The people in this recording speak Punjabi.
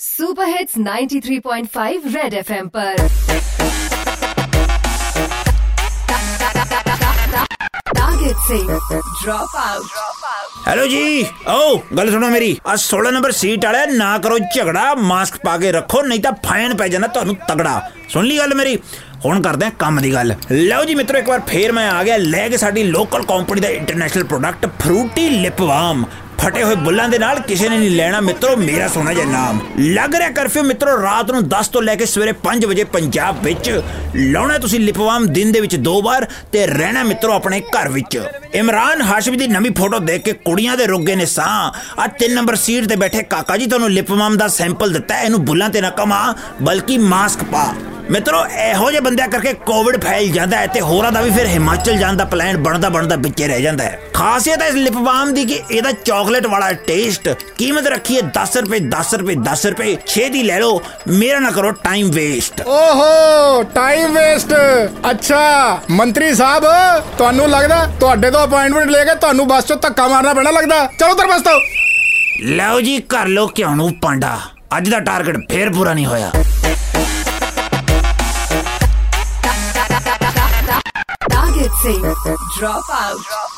सुपर हिट्स 93.5 रेड एफएम पर टारगेट से ड्रॉप आउट ਹੈਲੋ ਜੀ ਓ ਗੱਲ ਸੁਣੋ ਮੇਰੀ ਆ 16 ਨੰਬਰ ਸੀਟ ਵਾਲੇ ਨਾ ਕਰੋ ਝਗੜਾ ਮਾਸਕ ਪਾ ਕੇ ਰੱਖੋ ਨਹੀਂ ਤਾਂ ਫਾਈਨ ਪੈ ਜਾਣਾ ਤੁਹਾਨੂੰ ਤਗੜਾ ਸੁਣ ਲਈ ਗੱਲ ਮੇਰੀ ਹੁਣ ਕਰਦੇ ਆ ਕੰਮ ਦੀ ਗੱਲ ਲਓ ਜੀ ਮਿੱਤਰੋ ਇੱਕ ਵਾਰ ਫੇਰ ਮੈਂ ਆ ਗਿਆ ਲੈ ਕੇ ਸਾਡੀ ਲੋਕਲ ਕੰਪਨੀ ਦਾ international product Frooti lip balm ਫਟੇ ਹੋਏ ਬੁੱਲਾਂ ਦੇ ਨਾਲ ਕਿਸੇ ਨੇ ਨਹੀਂ ਲੈਣਾ। ਮਿੱਤਰੋ ਮੇਰਾ ਸੋਹਣਾ ਜਿਹਾ ਨਾਮ। ਲੱਗ ਰਿਹਾ ਕਰਫਿਊ ਮਿੱਤਰੋ ਰਾਤ ਨੂੰ 10 ਤੋਂ ਲੈ ਕੇ ਸਵੇਰੇ 5 ਵਜੇ ਪੰਜਾਬ ਵਿੱਚ। ਲਾਉਣਾ ਤੁਸੀਂ ਲਿਪਵਾਮ ਦਿਨ ਦੇ ਵਿੱਚ ਦੋ ਵਾਰ ਤੇ ਰਹਿਣਾ ਮਿੱਤਰੋ ਆਪਣੇ ਘਰ ਵਿੱਚ। ਇਮਰਾਨ ਹਾਸ਼ਮੀ ਦੀ ਨਵੀਂ ਫੋਟੋ ਦੇਖ ਕੇ ਕੁੜੀਆਂ ਦੇ ਰੁੱਗੇ ਨੇ ਸਾਹ। ਆ 3 ਨੰਬਰ ਸੀਟ ਤੇ ਬੈਠੇ ਕਾਕਾ ਜੀ ਤੁਹਾਨੂੰ ਲਿਪਵਾਮ ਦਾ ਸੈਂਪਲ ਦਿੱਤਾ ਹੈ, ਇਹਨੂੰ ਬੁੱਲਾਂ ਤੇ ਨਾ ਕਮਾ ਬਲਕਿ ਮਾਸਕ ਪਾ। ਮਿੱਤਰੋ ਇਹੋ ਜਿਹੇ ਬੰਦਿਆਂ ਕਰਕੇ ਕੋਵਿਡ ਫੈਲ ਜਾਂਦਾ ਹੈ ਤੇ ਹੋਰਾਂ ਦਾ ਵੀ ਫਿਰ ਹਿਮਾਚਲ ਜਾਣ ਦਾ ਪਲਾਨ ਬਣਦਾ ਬਣਦਾ ਵਿੱਚੇ ਰਹਿ ਜਾਂਦਾ ਹੈ। ਖਾਸੀਅਤ ਹੈ ਇਸ ਲਿਪ ਬਾਮ ਦੀ ਕਿ ਇਹਦਾ ਚਾਕਲੇਟ ਵਾਲਾ ਟੇਸਟ ਕੀਮਤ ਰੱਖੀ ਹੈ 10 ਰੁਪਏ 10 ਰੁਪਏ 10 ਰੁਪਏ ਛੇਤੀ ਲੈ ਲਓ ਮੇਰਾ ਨਾ ਕਰੋ ਟਾਈਮ ਵੇਸਟ ਓਹੋ ਟਾਈਮ ਵੇਸਟ ਅੱਛਾ ਮੰਤਰੀ ਸਾਹਿਬ ਤੁਹਾਨੂੰ ਲੱਗਦਾ ਤੁਹਾਡੇ ਤੋਂ ਅਪਾਇੰਟਮੈਂਟ ਲੈ ਕੇ ਤੁਹਾਨੂੰ ਬੱਸ 'ਚੋਂ ਧੱਕਾ ਮਾਰਨਾ ਪੈਣਾ ਲੱਗਦਾ? ਚਲੋ ਉਧਰ ਬੱਸ ਤੋਂ ਲਓ ਜੀ ਕਰ ਲਓ ਕਿਉਂ ਨੂੰ ਪਾਂਡਾ। ਅੱਜ ਦਾ ਟਾਰਗੇਟ ਫੇਰ ਪੂਰਾ ਨਹੀਂ ਹੋਇਆ। Say, drop out. Drop out.